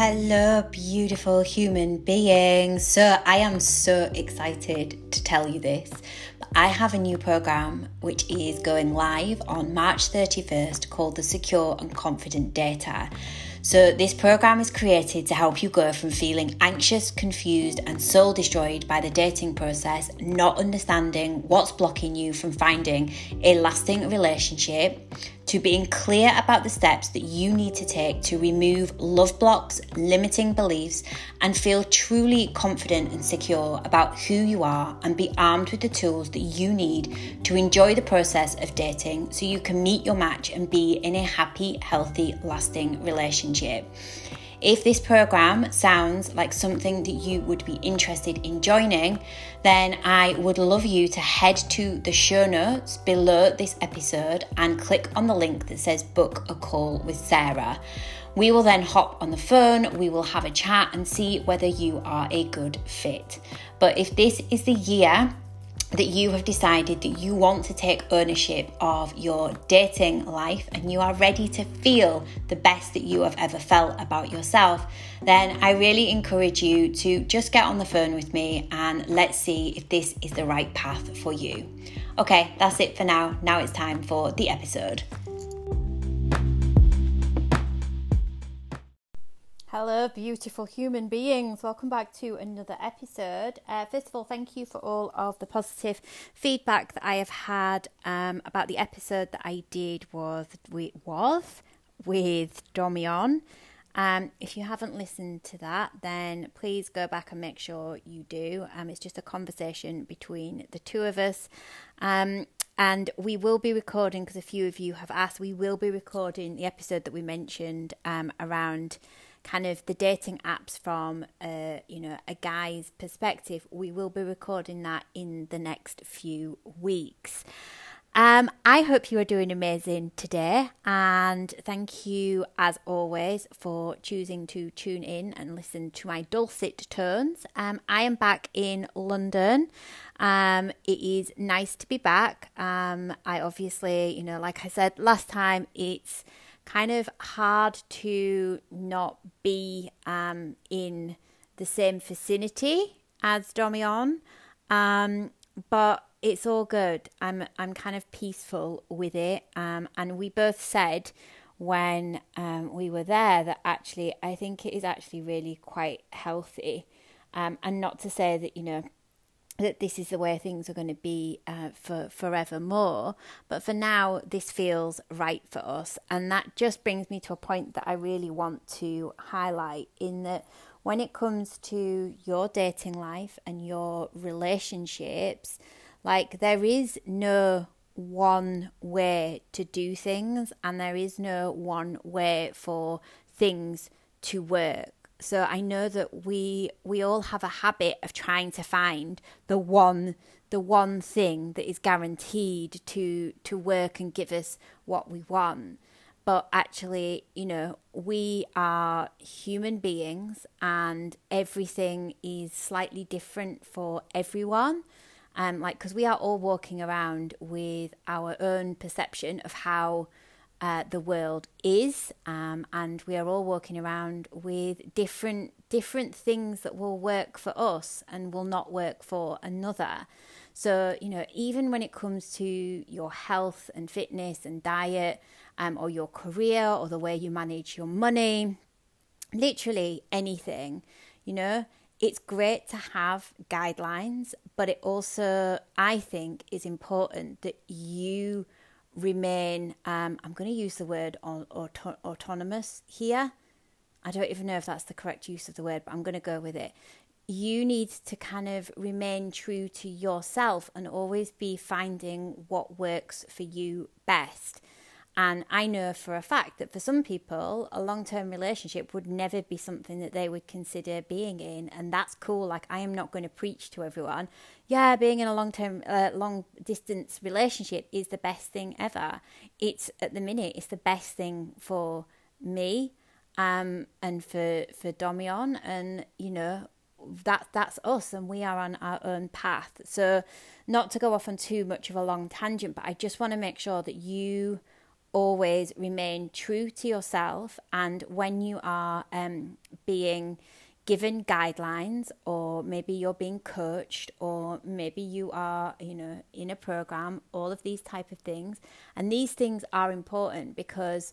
Hello, beautiful human beings. So, I am so excited to tell you this. I have a new program which is going live on March 31st called the Secure and Confident Dater. So, this program is created to help you go from feeling anxious, confused, and soul destroyed by the dating process, not understanding what's blocking you from finding a lasting relationship, to being clear about the steps that you need to take to remove love blocks, limiting beliefs, and feel truly confident and secure about who you are and be armed with the tools that you need to enjoy the process of dating so you can meet your match and be in a happy, healthy, lasting relationship. If this program sounds like something that you would be interested in joining, then I would love you to head to the show notes below this episode and click on the link that says book a call with Sarah. We will then hop on the phone, we will have a chat and see whether you are a good fit. But if this is the year that you have decided that you want to take ownership of your dating life and you are ready to feel the best that you have ever felt about yourself, then I really encourage you to just get on the phone with me and let's see if this is the right path for you. Okay, that's it for now. Now it's time for the episode. Hello, beautiful human beings. Welcome back to another episode. Uh, first of all, thank you for all of the positive feedback that I have had um, about the episode that I did was was with Domion. Um, if you haven't listened to that, then please go back and make sure you do. Um, it's just a conversation between the two of us. Um, and we will be recording, because a few of you have asked, we will be recording the episode that we mentioned um, around kind of the dating apps from uh, you know a guy's perspective we will be recording that in the next few weeks um, I hope you are doing amazing today, and thank you as always for choosing to tune in and listen to my dulcet tones. Um, I am back in London. Um, it is nice to be back. Um, I obviously, you know, like I said last time, it's kind of hard to not be um, in the same vicinity as Domion. Um, but it's all good. I'm I'm kind of peaceful with it. Um, and we both said when um, we were there that actually I think it is actually really quite healthy. Um, and not to say that you know that this is the way things are going to be uh, for forevermore. But for now, this feels right for us. And that just brings me to a point that I really want to highlight in that when it comes to your dating life and your relationships, like there is no one way to do things, and there is no one way for things to work so I know that we we all have a habit of trying to find the one the one thing that is guaranteed to to work and give us what we want. But actually, you know, we are human beings and everything is slightly different for everyone. Um, like, because we are all walking around with our own perception of how uh, the world is, um, and we are all walking around with different different things that will work for us and will not work for another. So you know, even when it comes to your health and fitness and diet, um, or your career or the way you manage your money, literally anything, you know, it's great to have guidelines, but it also, I think, is important that you remain, um, I'm going to use the word auto- autonomous here. I don't even know if that's the correct use of the word, but I'm going to go with it. You need to kind of remain true to yourself and always be finding what works for you best. And I know for a fact that for some people, a long term relationship would never be something that they would consider being in. And that's cool. Like, I am not going to preach to everyone, yeah, being in a long term, uh, long distance relationship is the best thing ever. It's at the minute, it's the best thing for me um, and for, for Domion. And, you know, that that's us and we are on our own path. So, not to go off on too much of a long tangent, but I just want to make sure that you always remain true to yourself. And when you are um, being given guidelines, or maybe you're being coached, or maybe you are, you know, in a program, all of these type of things. And these things are important because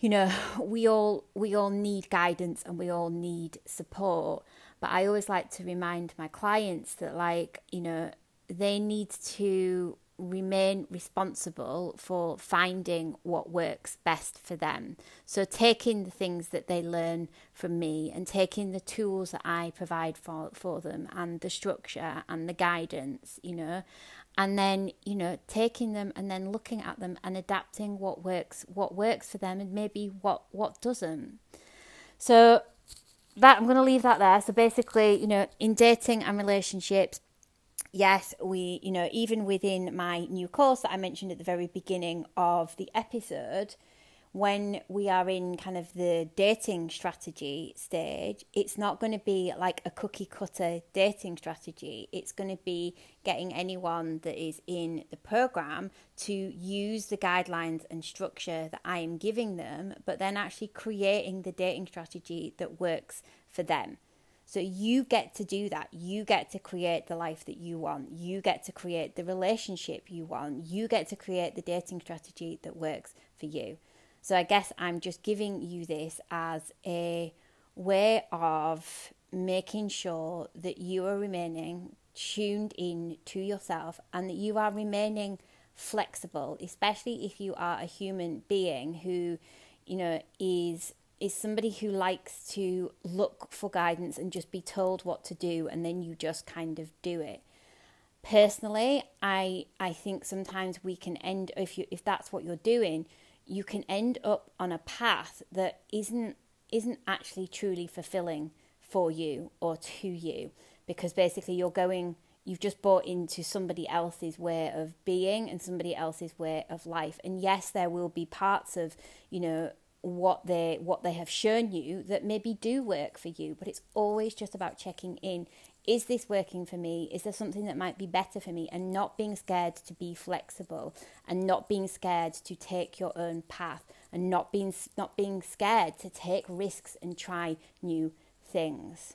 you know we all we all need guidance and we all need support but i always like to remind my clients that like you know they need to remain responsible for finding what works best for them. So, taking the things that they learn from me and taking the tools that I provide for, for them and the structure and the guidance, you know, and then, you know, taking them and then looking at them and adapting what works, what works for them and maybe what, what doesn't. So, that I'm going to leave that there. So, basically, you know, in dating and relationships, yes, we, you know, even within my new course that I mentioned at the very beginning of the episode, when we are in kind of the dating strategy stage, it's not going to be like a cookie cutter dating strategy. It's going to be getting anyone that is in the program to use the guidelines and structure that I am giving them, but then actually creating the dating strategy that works for them. So you get to do that. You get to create the life that you want. You get to create the relationship you want. You get to create the dating strategy that works for you. So I guess I'm just giving you this as a way of making sure that you are remaining tuned in to yourself and that you are remaining flexible, especially if you are a human being who, you know, is is somebody who likes to look for guidance and just be told what to do and then you just kind of do it. Personally, I I think sometimes we can end if you if that's what you're doing, you can end up on a path that isn't isn't actually truly fulfilling for you or to you because basically you're going you've just bought into somebody else's way of being and somebody else's way of life and yes there will be parts of you know what they what they have shown you that maybe do work for you but it's always just about checking in. Is this working for me? Is there something that might be better for me? And not being scared to be flexible and not being scared to take your own path and not being not being scared to take risks and try new things.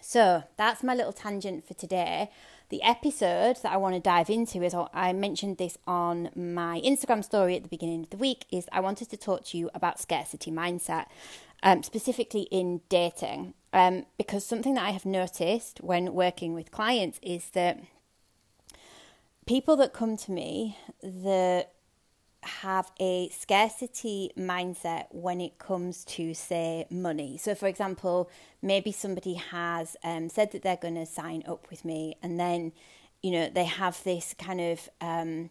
So that's my little tangent for today the episode that I want to dive into is I mentioned this on my Instagram story at the beginning of the week is I wanted to talk to you about scarcity mindset, um, specifically in dating, um, because something that I have noticed when working with clients is that people that come to me that have a scarcity mindset when it comes to, say, money. So, for example, maybe somebody has um, said that they're going to sign up with me, and then, you know, they have this kind of um,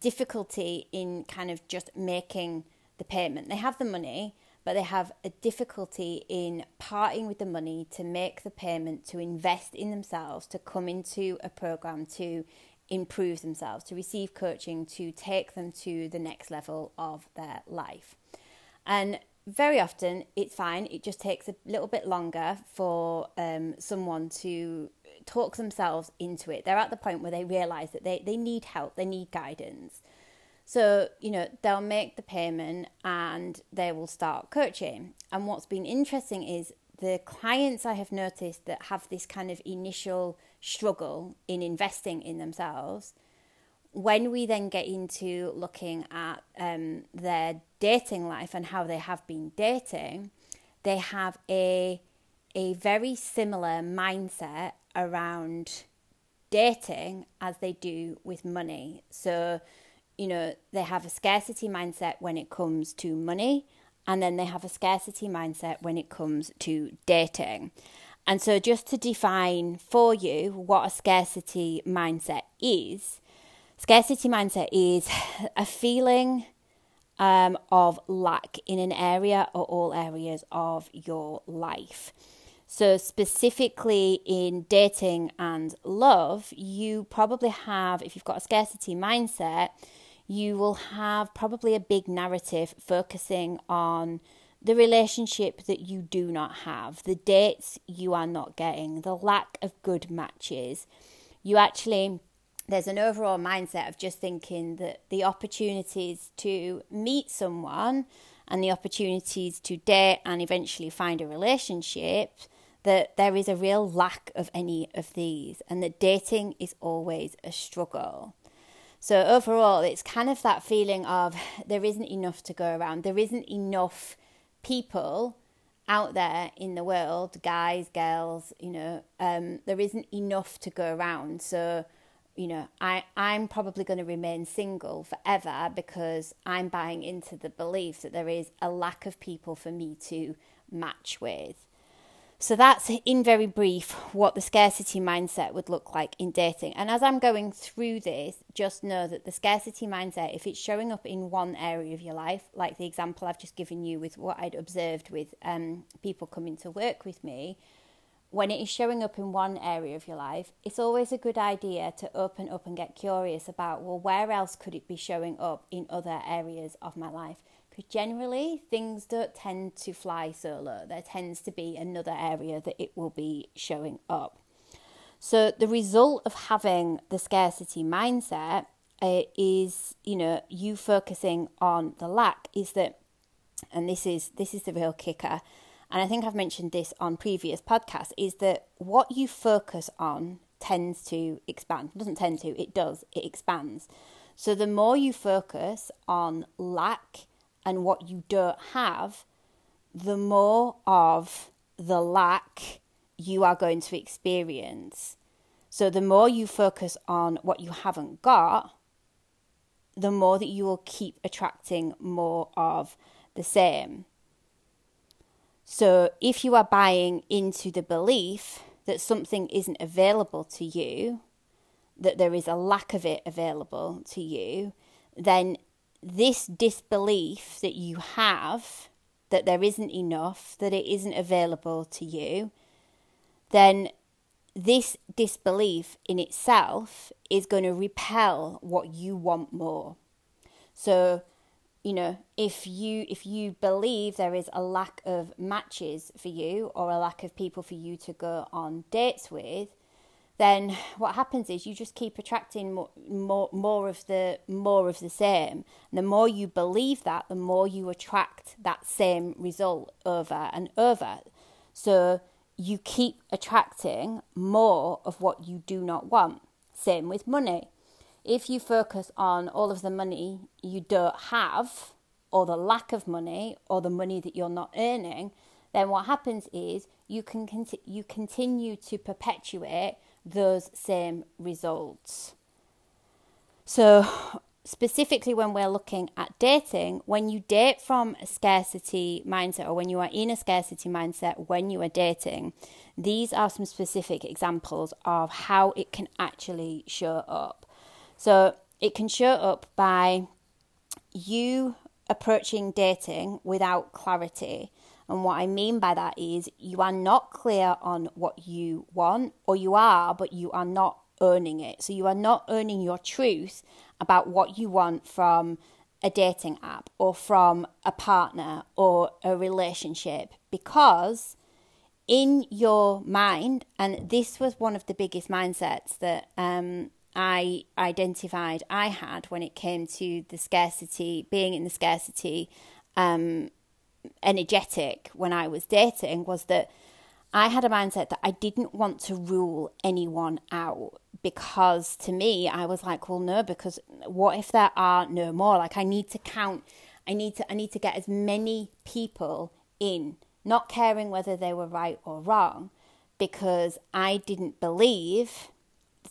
difficulty in kind of just making the payment. They have the money, but they have a difficulty in parting with the money to make the payment, to invest in themselves, to come into a program, to improve themselves, to receive coaching, to take them to the next level of their life. And very often it's fine, it just takes a little bit longer for um, someone to talk themselves into it. They're at the point where they realize that they, they need help, they need guidance. So, you know, they'll make the payment and they will start coaching. And what's been interesting is the clients I have noticed that have this kind of initial struggle in investing in themselves, when we then get into looking at um, their dating life and how they have been dating, they have a a very similar mindset around dating as they do with money. So, you know, they have a scarcity mindset when it comes to money and then they have a scarcity mindset when it comes to dating. And so, just to define for you what a scarcity mindset is, scarcity mindset is a feeling um, of lack in an area or all areas of your life. So, specifically in dating and love, you probably have, if you've got a scarcity mindset, you will have probably a big narrative focusing on the relationship that you do not have, the dates you are not getting, the lack of good matches. You actually there's an overall mindset of just thinking that the opportunities to meet someone and the opportunities to date and eventually find a relationship that there is a real lack of any of these and that dating is always a struggle. So overall it's kind of that feeling of there isn't enough to go around. There isn't enough people out there in the world, guys, girls, you know, um, there isn't enough to go around. So you know, I, I'm probably going to remain single forever because I'm buying into the belief that there is a lack of people for me to match with. So that's in very brief what the scarcity mindset would look like in dating. And as I'm going through this, just know that the scarcity mindset, if it's showing up in one area of your life, like the example I've just given you with what I'd observed with um, people coming to work with me, when it is showing up in one area of your life, it's always a good idea to open up and get curious about, well, where else could it be showing up in other areas of my life? Because generally, things don't tend to fly solo. There tends to be another area that it will be showing up. So, the result of having the scarcity mindset uh, is, you know, you focusing on the lack is that, and this is this is the real kicker and I think I've mentioned this on previous podcasts, is that what you focus on tends to expand. It doesn't tend to, it does, it expands. So the more you focus on lack and what you don't have, the more of the lack you are going to experience. So the more you focus on what you haven't got, the more that you will keep attracting more of the same. So if you are buying into the belief that something isn't available to you, that there is a lack of it available to you, then this disbelief that you have that there isn't enough, that it isn't available to you, then this disbelief in itself is going to repel what you want more. So you know if you if you believe there is a lack of matches for you or a lack of people for you to go on dates with then what happens is you just keep attracting more, more, more of the more of the same. And the more you believe that, the more you attract that same result over and over. So you keep attracting more of what you do not want. Same with money if you focus on all of the money you don't have, or the lack of money, or the money that you're not earning, then what happens is you can conti- you continue to perpetuate those same results. So, specifically when we're looking at dating, when you date from a scarcity mindset or when you are in a scarcity mindset when you are dating, these are some specific examples of how it can actually show up. So it can show up by you approaching dating without clarity. And what I mean by that is you are not clear on what you want, or you are, but you are not earning it. So you are not earning your truth about what you want from a dating app or from a partner or a relationship because in your mind, and this was one of the biggest mindsets that um, I identified I had when it came to the scarcity, being in the scarcity um, energetic when I was dating, was that I had a mindset that I didn't want to rule anyone out because to me, I was like, well, no, because what if there are no more? Like, I need to count, I need to, I need to get as many people in, not caring whether they were right or wrong, because I didn't believe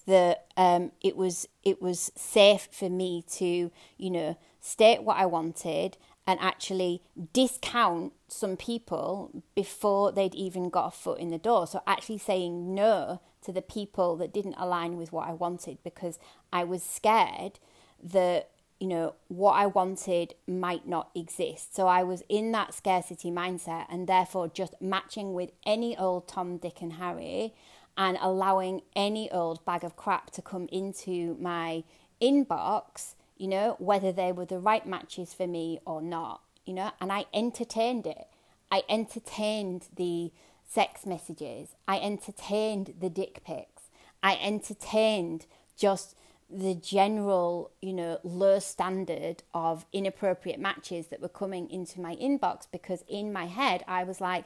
that um, it was it was safe for me to you know state what I wanted and actually discount some people before they'd even got a foot in the door. So actually saying no to the people that didn't align with what I wanted because I was scared that you know what I wanted might not exist. So I was in that scarcity mindset and therefore just matching with any old Tom, Dick and Harry and allowing any old bag of crap to come into my inbox, you know, whether they were the right matches for me or not, you know, and I entertained it. I entertained the sex messages. I entertained the dick pics. I entertained just the general, you know, low standard of inappropriate matches that were coming into my inbox because in my head I was like,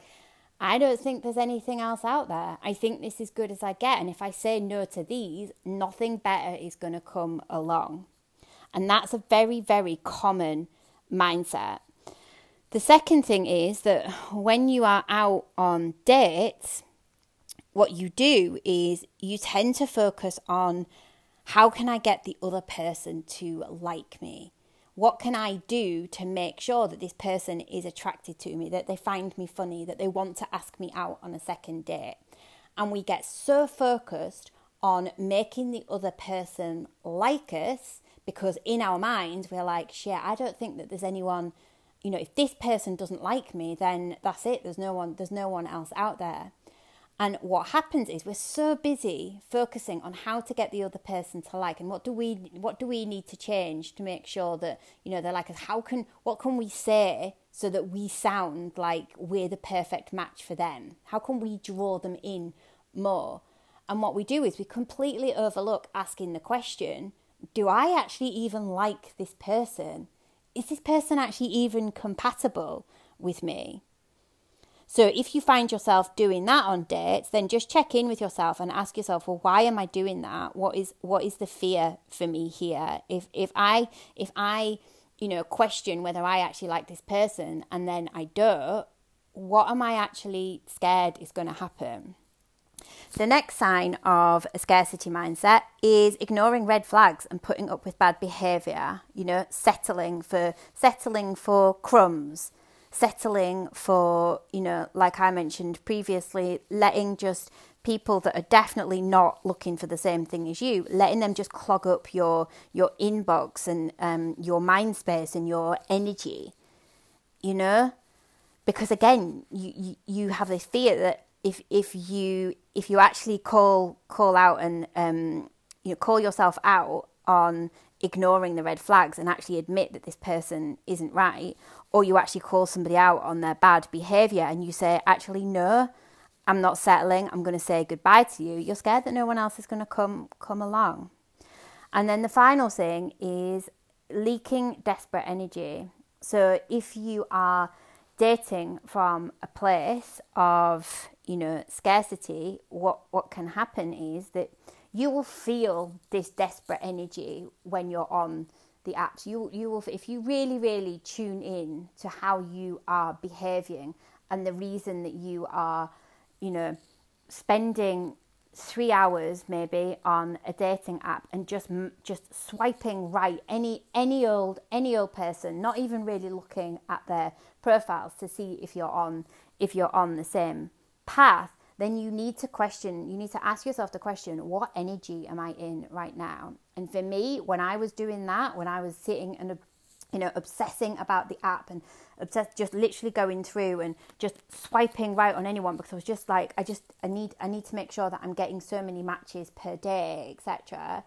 I don't think there's anything else out there. I think this is good as I get. And if I say no to these, nothing better is going to come along. And that's a very, very common mindset. The second thing is that when you are out on dates, what you do is you tend to focus on how can I get the other person to like me? What can I do to make sure that this person is attracted to me, that they find me funny, that they want to ask me out on a second date? And we get so focused on making the other person like us because in our minds we're like, shit, I don't think that there's anyone, you know, if this person doesn't like me, then that's it. There's no one, there's no one else out there. And what happens is we're so busy focusing on how to get the other person to like, and what do we what do we need to change to make sure that you know they're like us? How can what can we say so that we sound like we're the perfect match for them? How can we draw them in more? And what we do is we completely overlook asking the question: Do I actually even like this person? Is this person actually even compatible with me? So if you find yourself doing that on dates, then just check in with yourself and ask yourself, well, why am I doing that? What is what is the fear for me here? If if I if I you know question whether I actually like this person and then I don't, what am I actually scared is going to happen? The next sign of a scarcity mindset is ignoring red flags and putting up with bad behavior, you know, settling for settling for crumbs, settling for, you know, like I mentioned previously, letting just people that are definitely not looking for the same thing as you, letting them just clog up your your inbox and um, your mind space and your energy, you know, because again, you, you you have this fear that if if you if you actually call call out and um, you know, call yourself out on ignoring the red flags and actually admit that this person isn't right, or you actually call somebody out on their bad behavior and you say, actually, no, I'm not settling, I'm going to say goodbye to you, you're scared that no one else is going to come, come along. And then the final thing is leaking desperate energy. So if you are dating from a place of, you know, scarcity, what, what can happen is that you will feel this desperate energy when you're on the apps. You you will if you really really tune in to how you are behaving and the reason that you are, you know, spending three hours maybe on a dating app and just just swiping right any any old any old person not even really looking at their profiles to see if you're on if you're on the same path then you need to question, you need to ask yourself the question, what energy am I in right now? And for me, when I was doing that, when I was sitting and you know, obsessing about the app and obsessed, just literally going through and just swiping right on anyone because I was just like, I just, I need, I need to make sure that I'm getting so many matches per day, etc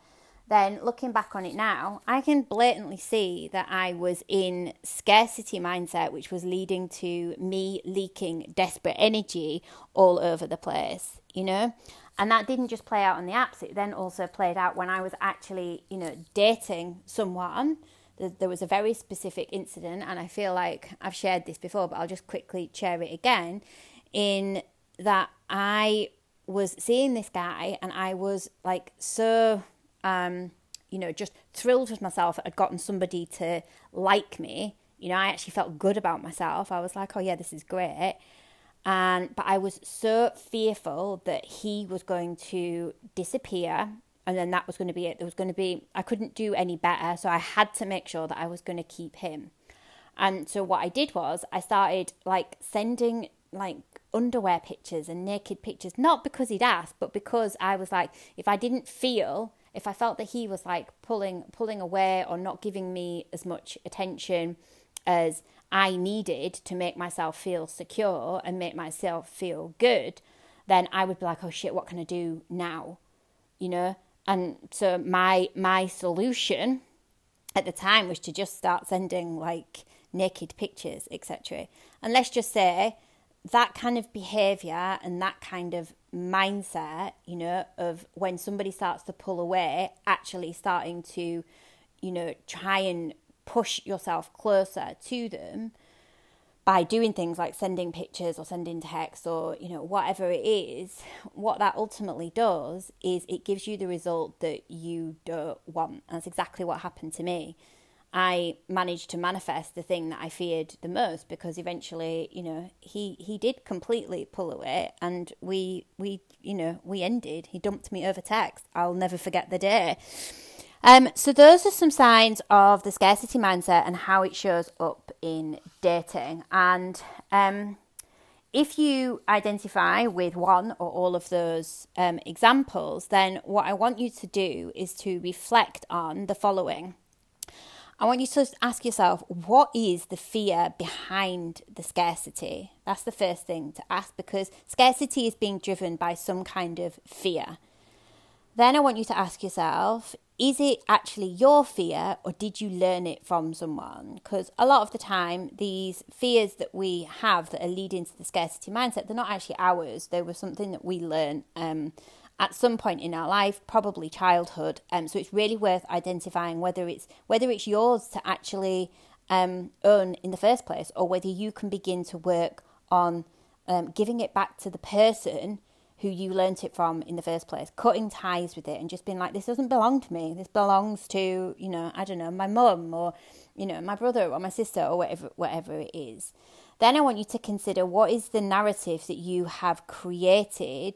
then looking back on it now, I can blatantly see that I was in scarcity mindset, which was leading to me leaking desperate energy all over the place, you know? And that didn't just play out on the apps, it then also played out when I was actually, you know, dating someone. There was a very specific incident, and I feel like I've shared this before, but I'll just quickly share it again. In that I was seeing this guy, and I was like so um, you know, just thrilled with myself that I'd gotten somebody to like me. You know, I actually felt good about myself. I was like, oh yeah, this is great. And but I was so fearful that he was going to disappear and then that was going to be it. There was going to be I couldn't do any better, so I had to make sure that I was going to keep him. And so what I did was I started like sending like underwear pictures and naked pictures, not because he'd asked, but because I was like, if I didn't feel if I felt that he was like pulling pulling away or not giving me as much attention as I needed to make myself feel secure and make myself feel good, then I would be like, oh shit, what can I do now? You know? And so my my solution at the time was to just start sending like naked pictures, etc. And let's just say that kind of behavior and that kind of mindset, you know, of when somebody starts to pull away, actually starting to, you know, try and push yourself closer to them by doing things like sending pictures or sending texts or you know whatever it is what that ultimately does is it gives you the result that you don't want. That's exactly what happened to me I managed to manifest the thing that I feared the most because eventually, you know, he he did completely pull away and we we you know, we ended. He dumped me over text. I'll never forget the day. Um, so those are some signs of the scarcity mindset and how it shows up in dating. And um, if you identify with one or all of those um, examples, then what I want you to do is to reflect on the following. I want you to ask yourself what is the fear behind the scarcity? That's the first thing to ask because scarcity is being driven by some kind of fear. Then I want you to ask yourself is it actually your fear or did you learn it from someone? Because a lot of the time, these fears that we have that are leading to the scarcity mindset, they're not actually ours. They were something that we learned um, at some point in our life, probably childhood. Um, so it's really worth identifying whether it's whether it's yours to actually um, own in the first place, or whether you can begin to work on um, giving it back to the person who you learnt it from in the first place, cutting ties with it and just being like, this doesn't belong to me. This belongs to, you know, I don't know, my mum or, you know, my brother or my sister or whatever, whatever it is. Then I want you to consider what is the narrative that you have created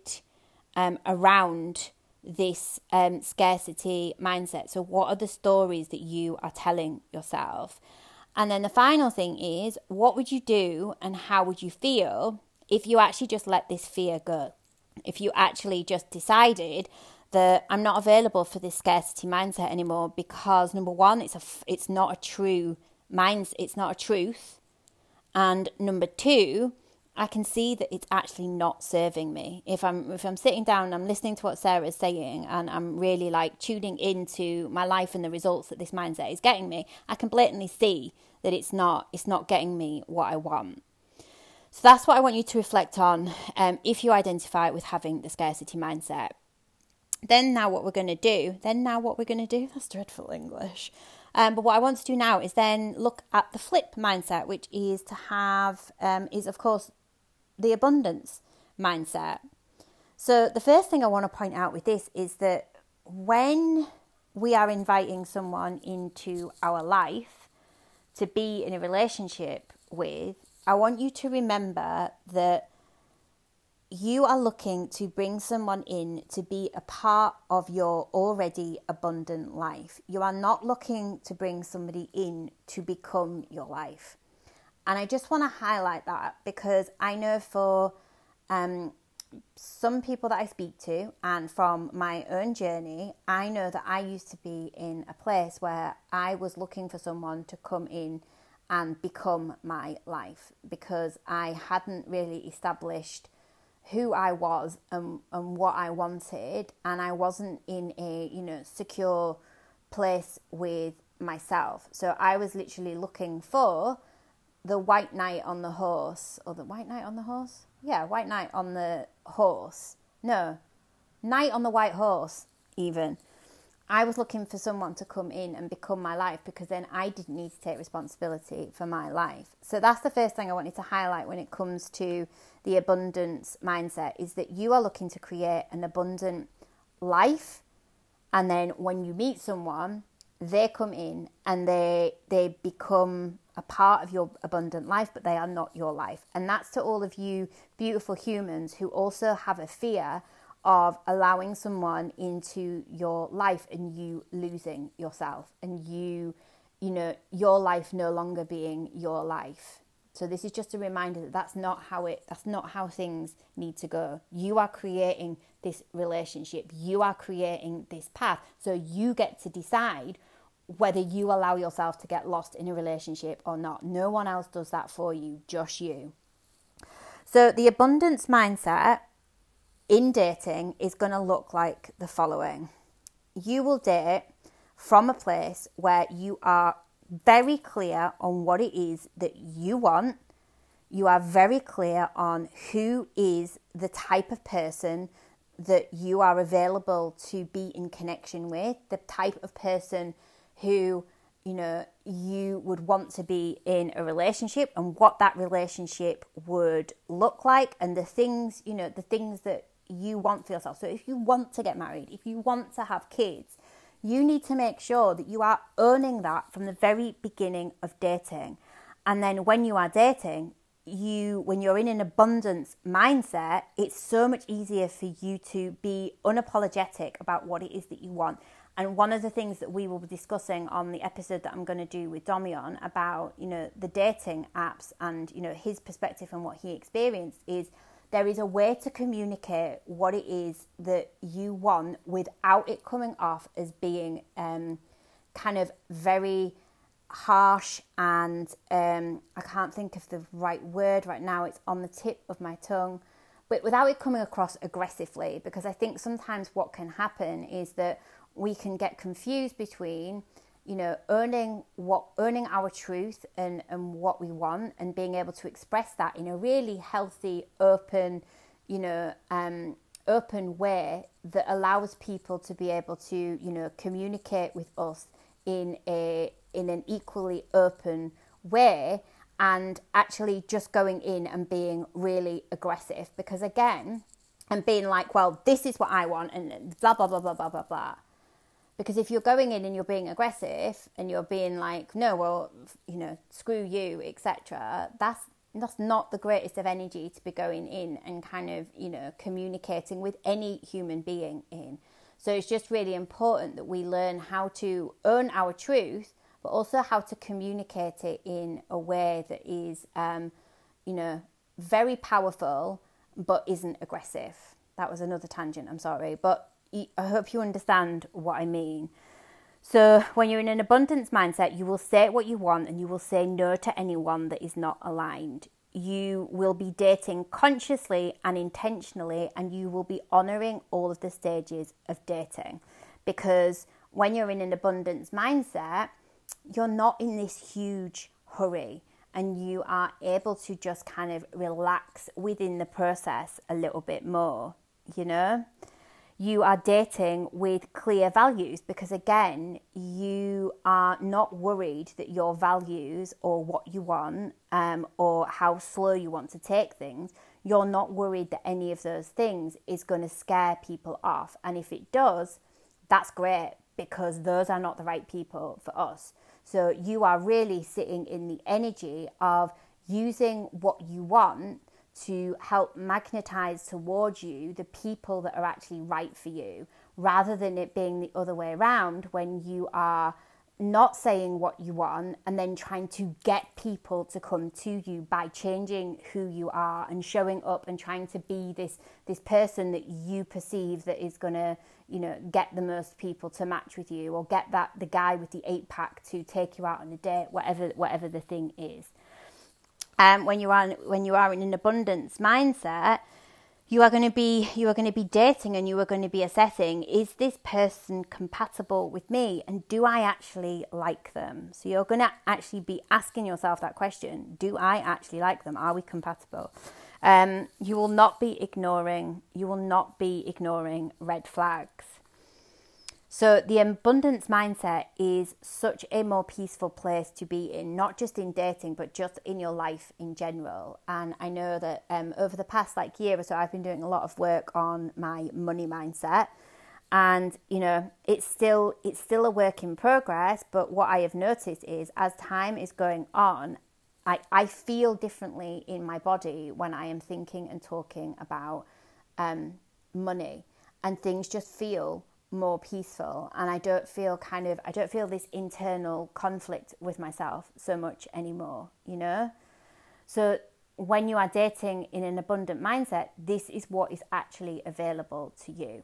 um, around this um, scarcity mindset. So, what are the stories that you are telling yourself? And then the final thing is, what would you do and how would you feel if you actually just let this fear go? If you actually just decided that I'm not available for this scarcity mindset anymore because number one, it's a it's not a true mind, it's not a truth, and number two, I can see that it's actually not serving me. If I'm if I'm sitting down and I'm listening to what Sarah is saying and I'm really like tuning into my life and the results that this mindset is getting me, I can blatantly see that it's not it's not getting me what I want. So that's what I want you to reflect on um, if you identify with having the scarcity mindset. Then now what we're going to do, then now what we're going to do, that's dreadful English. Um, but what I want to do now is then look at the flip mindset, which is to have, um, is of course the abundance mindset. So, the first thing I want to point out with this is that when we are inviting someone into our life to be in a relationship with, I want you to remember that you are looking to bring someone in to be a part of your already abundant life. You are not looking to bring somebody in to become your life. And I just want to highlight that because I know for um, some people that I speak to, and from my own journey, I know that I used to be in a place where I was looking for someone to come in and become my life because I hadn't really established who I was and, and what I wanted, and I wasn't in a you know secure place with myself. So I was literally looking for the white knight on the horse, or the white knight on the horse? Yeah, white knight on the horse. No, knight on the white horse, even. I was looking for someone to come in and become my life because then I didn't need to take responsibility for my life. So that's the first thing I wanted to highlight when it comes to the abundance mindset is that you are looking to create an abundant life and then when you meet someone they come in and they they become a part of your abundant life but they are not your life. And that's to all of you beautiful humans who also have a fear of allowing someone into your life and you losing yourself and you you know your life no longer being your life. So this is just a reminder that that's not how it that's not how things need to go. You are creating this relationship. You are creating this path. So you get to decide whether you allow yourself to get lost in a relationship or not. No one else does that for you, just you. So, the abundance mindset in dating is going to look like the following you will date from a place where you are very clear on what it is that you want, you are very clear on who is the type of person that you are available to be in connection with, the type of person who you know you would want to be in a relationship and what that relationship would look like and the things you know the things that you want for yourself. So if you want to get married if you want to have kids you need to make sure that you are owning that from the very beginning of dating. And then when you are dating you when you're in an abundance mindset it's so much easier for you to be unapologetic about what it is that you want and one of the things that we will be discussing on the episode that I'm going to do with Domion about, you know, the dating apps and, you know, his perspective and what he experienced is there is a way to communicate what it is that you want without it coming off as being um, kind of very harsh and um, I can't think of the right word right now. It's on the tip of my tongue. But without it coming across aggressively, because I think sometimes what can happen is that we can get confused between you know earning what earning our truth and and what we want and being able to express that in a really healthy open you know um, open way that allows people to be able to you know communicate with us in a in an equally open way and actually just going in and being really aggressive. Because again and being like well this is what i want and blah blah blah blah blah blah blah because if you're going in and you're being aggressive and you're being like, no, well, you know, screw you, etc., that's that's not the greatest of energy to be going in and kind of, you know, communicating with any human being in. So it's just really important that we learn how to own our truth, but also how to communicate it in a way that is, um, you know, very powerful, but isn't aggressive. That was another tangent. I'm sorry, but I hope you understand what I mean. So, when you're in an abundance mindset, you will say what you want and you will say no to anyone that is not aligned. You will be dating consciously and intentionally, and you will be honoring all of the stages of dating. Because when you're in an abundance mindset, you're not in this huge hurry and you are able to just kind of relax within the process a little bit more, you know? You are dating with clear values because, again, you are not worried that your values or what you want um, or how slow you want to take things, you're not worried that any of those things is going to scare people off. And if it does, that's great because those are not the right people for us. So you are really sitting in the energy of using what you want to help magnetize towards you the people that are actually right for you rather than it being the other way around when you are not saying what you want and then trying to get people to come to you by changing who you are and showing up and trying to be this this person that you perceive that is going to you know get the most people to match with you or get that the guy with the eight pack to take you out on a date whatever whatever the thing is um, when you are when you are in an abundance mindset, you are going to be you are going to be dating and you are going to be assessing is this person compatible with me and do I actually like them? So you're going to actually be asking yourself that question: Do I actually like them? Are we compatible? Um, you will not be ignoring you will not be ignoring red flags. So, the abundance mindset is such a more peaceful place to be in, not just in dating, but just in your life in general. And I know that um, over the past like year or so, I've been doing a lot of work on my money mindset. And you know, it's still it's still a work in progress. But what I have noticed is, as time is going on, I, I feel differently in my body when I am thinking and talking about um, money, and things just feel more peaceful and I don't feel kind of I don't feel this internal conflict with myself so much anymore, you know? So when you are dating in an abundant mindset, this is what is actually available to you.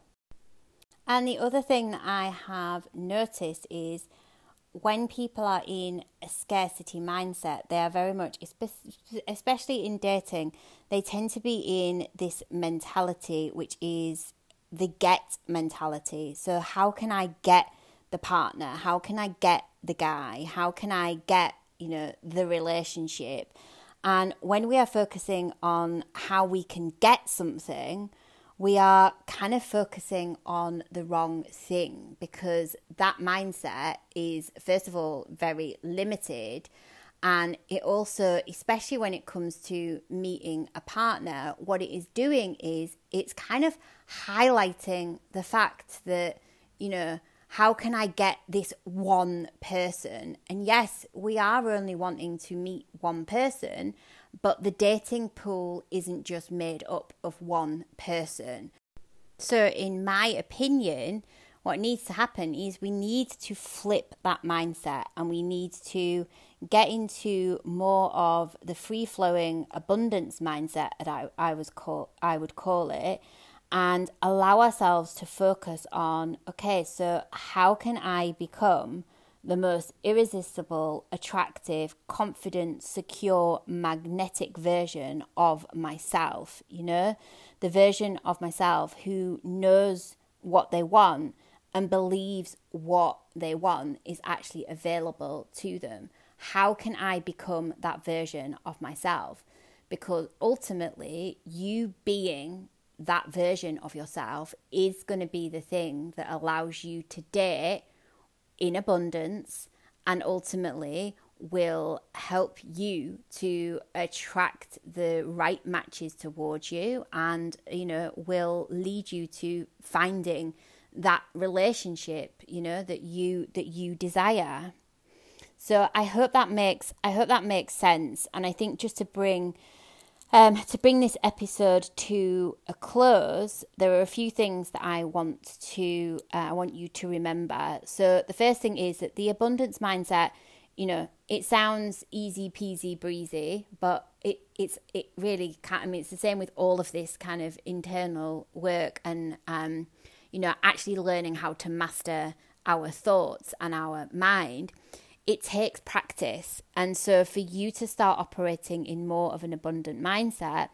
And the other thing that I have noticed is when people are in a scarcity mindset, they are very much, especially in dating, they tend to be in this mentality which is the get mentality. So, how can I get the partner? How can I get the guy? How can I get, you know, the relationship? And when we are focusing on how we can get something, we are kind of focusing on the wrong thing because that mindset is, first of all, very limited. And it also, especially when it comes to meeting a partner, what it is doing is it's kind of highlighting the fact that, you know, how can I get this one person? And yes, we are only wanting to meet one person, but the dating pool isn't just made up of one person. So, in my opinion, what needs to happen is we need to flip that mindset and we need to get into more of the free flowing abundance mindset that I, I was call I would call it and allow ourselves to focus on okay, so how can I become the most irresistible, attractive, confident, secure, magnetic version of myself? You know, the version of myself who knows what they want and believes what they want is actually available to them. How can I become that version of myself? Because ultimately, you being that version of yourself is going to be the thing that allows you to date in abundance and ultimately will help you to attract the right matches towards you and you know will lead you to finding that relationship you know that you that you desire. So i hope that makes i hope that makes sense. And i think just to bring um, to bring this episode to a close, there are a few things that I want to uh, I want you to remember. So the first thing is that the abundance mindset, you know, it sounds easy peasy breezy, but it it's it really can't. I mean, it's the same with all of this kind of internal work and um, you know, actually learning how to master our thoughts and our mind it takes practice. And so, for you to start operating in more of an abundant mindset,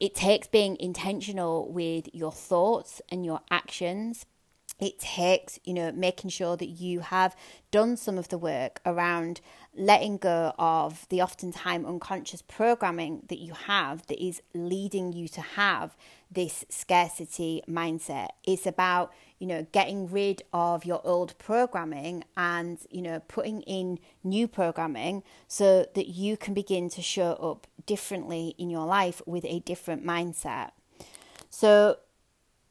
it takes being intentional with your thoughts and your actions. It takes, you know, making sure that you have done some of the work around letting go of the oftentimes unconscious programming that you have that is leading you to have this scarcity mindset. It's about, you know, getting rid of your old programming and, you know, putting in new programming so that you can begin to show up differently in your life with a different mindset. So,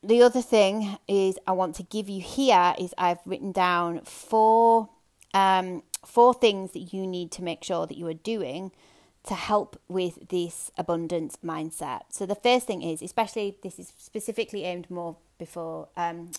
the other thing is I want to give you here is I've written down four um, four things that you need to make sure that you are doing to help with this abundance mindset. So the first thing is, especially this is specifically aimed more before, um,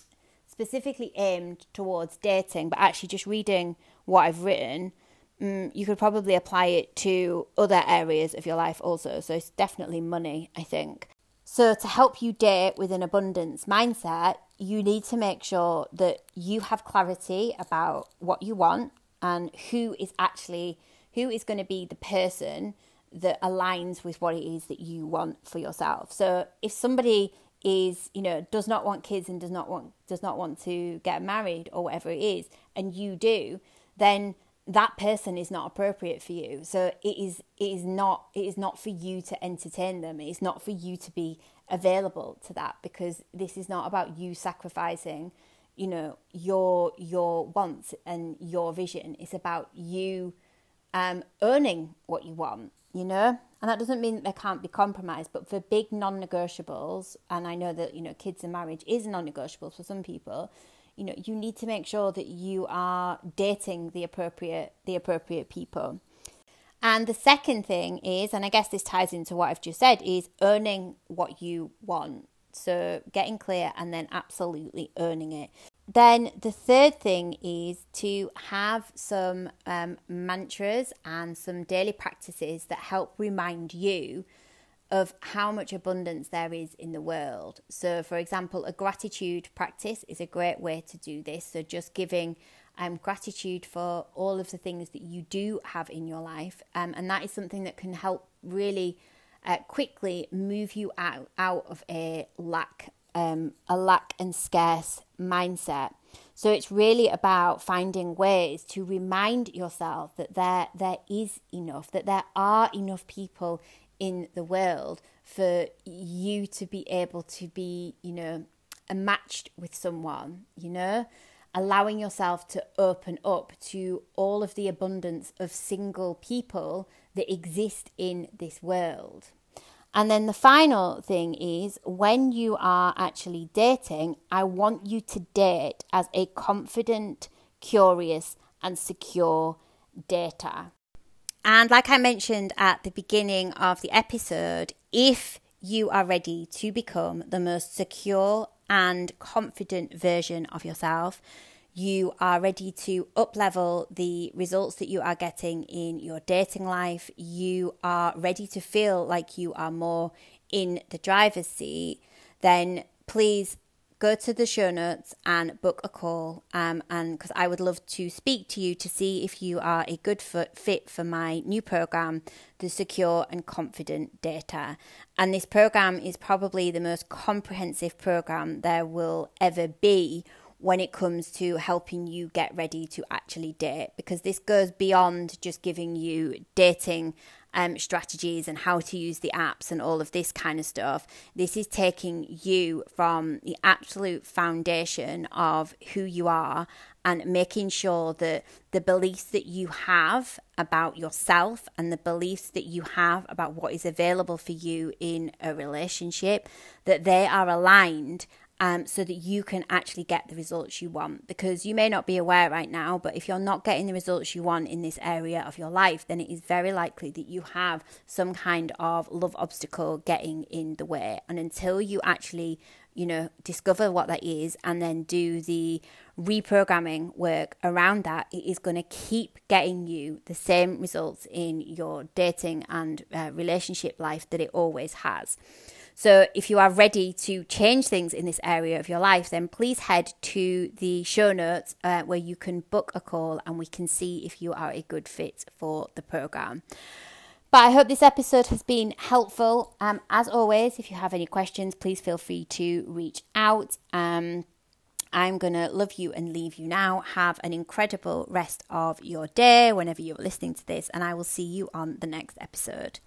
specifically aimed towards dating, but actually just reading what I've written, um, you could probably apply it to other areas of your life also. So it's definitely money, I think. So to help you date with an abundance mindset, you need to make sure that you have clarity about what you want and who is actually who is going to be the person that aligns with what it is that you want for yourself. So if somebody is, you know, does not want kids and does not want does not want to get married or whatever it is, and you do, then that person is not appropriate for you. So it is it is not it is not for you to entertain them. It is not for you to be available to that because this is not about you sacrificing, you know, your your wants and your vision. It's about you um, earning what you want, you know? And that doesn't mean that there can't be compromise, but for big non negotiables, and I know that, you know, kids and marriage is non negotiable for some people, you know, you need to make sure that you are dating the appropriate the appropriate people. And the second thing is, and I guess this ties into what I've just said, is earning what you want. So getting clear and then absolutely earning it. Then the third thing is to have some um, mantras and some daily practices that help remind you of how much abundance there is in the world. So, for example, a gratitude practice is a great way to do this. So, just giving um, gratitude for all of the things that you do have in your life, um, and that is something that can help really uh, quickly move you out out of a lack um, a lack and scarce mindset. So it's really about finding ways to remind yourself that there there is enough, that there are enough people in the world for you to be able to be, you know, matched with someone, you know, allowing yourself to open up to all of the abundance of single people that exist in this world. And then the final thing is when you are actually dating, I want you to date as a confident, curious, and secure dater. And like I mentioned at the beginning of the episode, if you are ready to become the most secure and confident version of yourself, you are ready to up level the results that you are getting in your dating life, you are ready to feel like you are more in the driver's seat, then please go to the show notes and book a call. Um, and because I would love to speak to you to see if you are a good fit for my new program, the Secure and Confident Dater. And this program is probably the most comprehensive program there will ever be when it comes to helping you get ready to actually date because this goes beyond just giving you dating um, strategies and how to use the apps and all of this kind of stuff. This is taking you from the absolute foundation of who you are and making sure that the beliefs that you have about yourself and the beliefs that you have about what is available for you in a relationship that they are aligned um, so that you can actually get the results you want. Because you may not be aware right now, but if you're not getting the results you want in this area of your life, then it is very likely that you have some kind of love obstacle getting in the way. And until you actually you know, discover what that is and then do the reprogramming work around that, it is going to keep getting you the same results in your dating and uh, relationship life that it always has. So, if you are ready to change things in this area of your life, then please head to the show notes uh, where you can book a call and we can see if you are a good fit for the program. But I hope this episode has been helpful. Um, as always, if you have any questions, please feel free to reach out. Um, I'm going to love you and leave you now. Have an incredible rest of your day whenever you're listening to this, and I will see you on the next episode.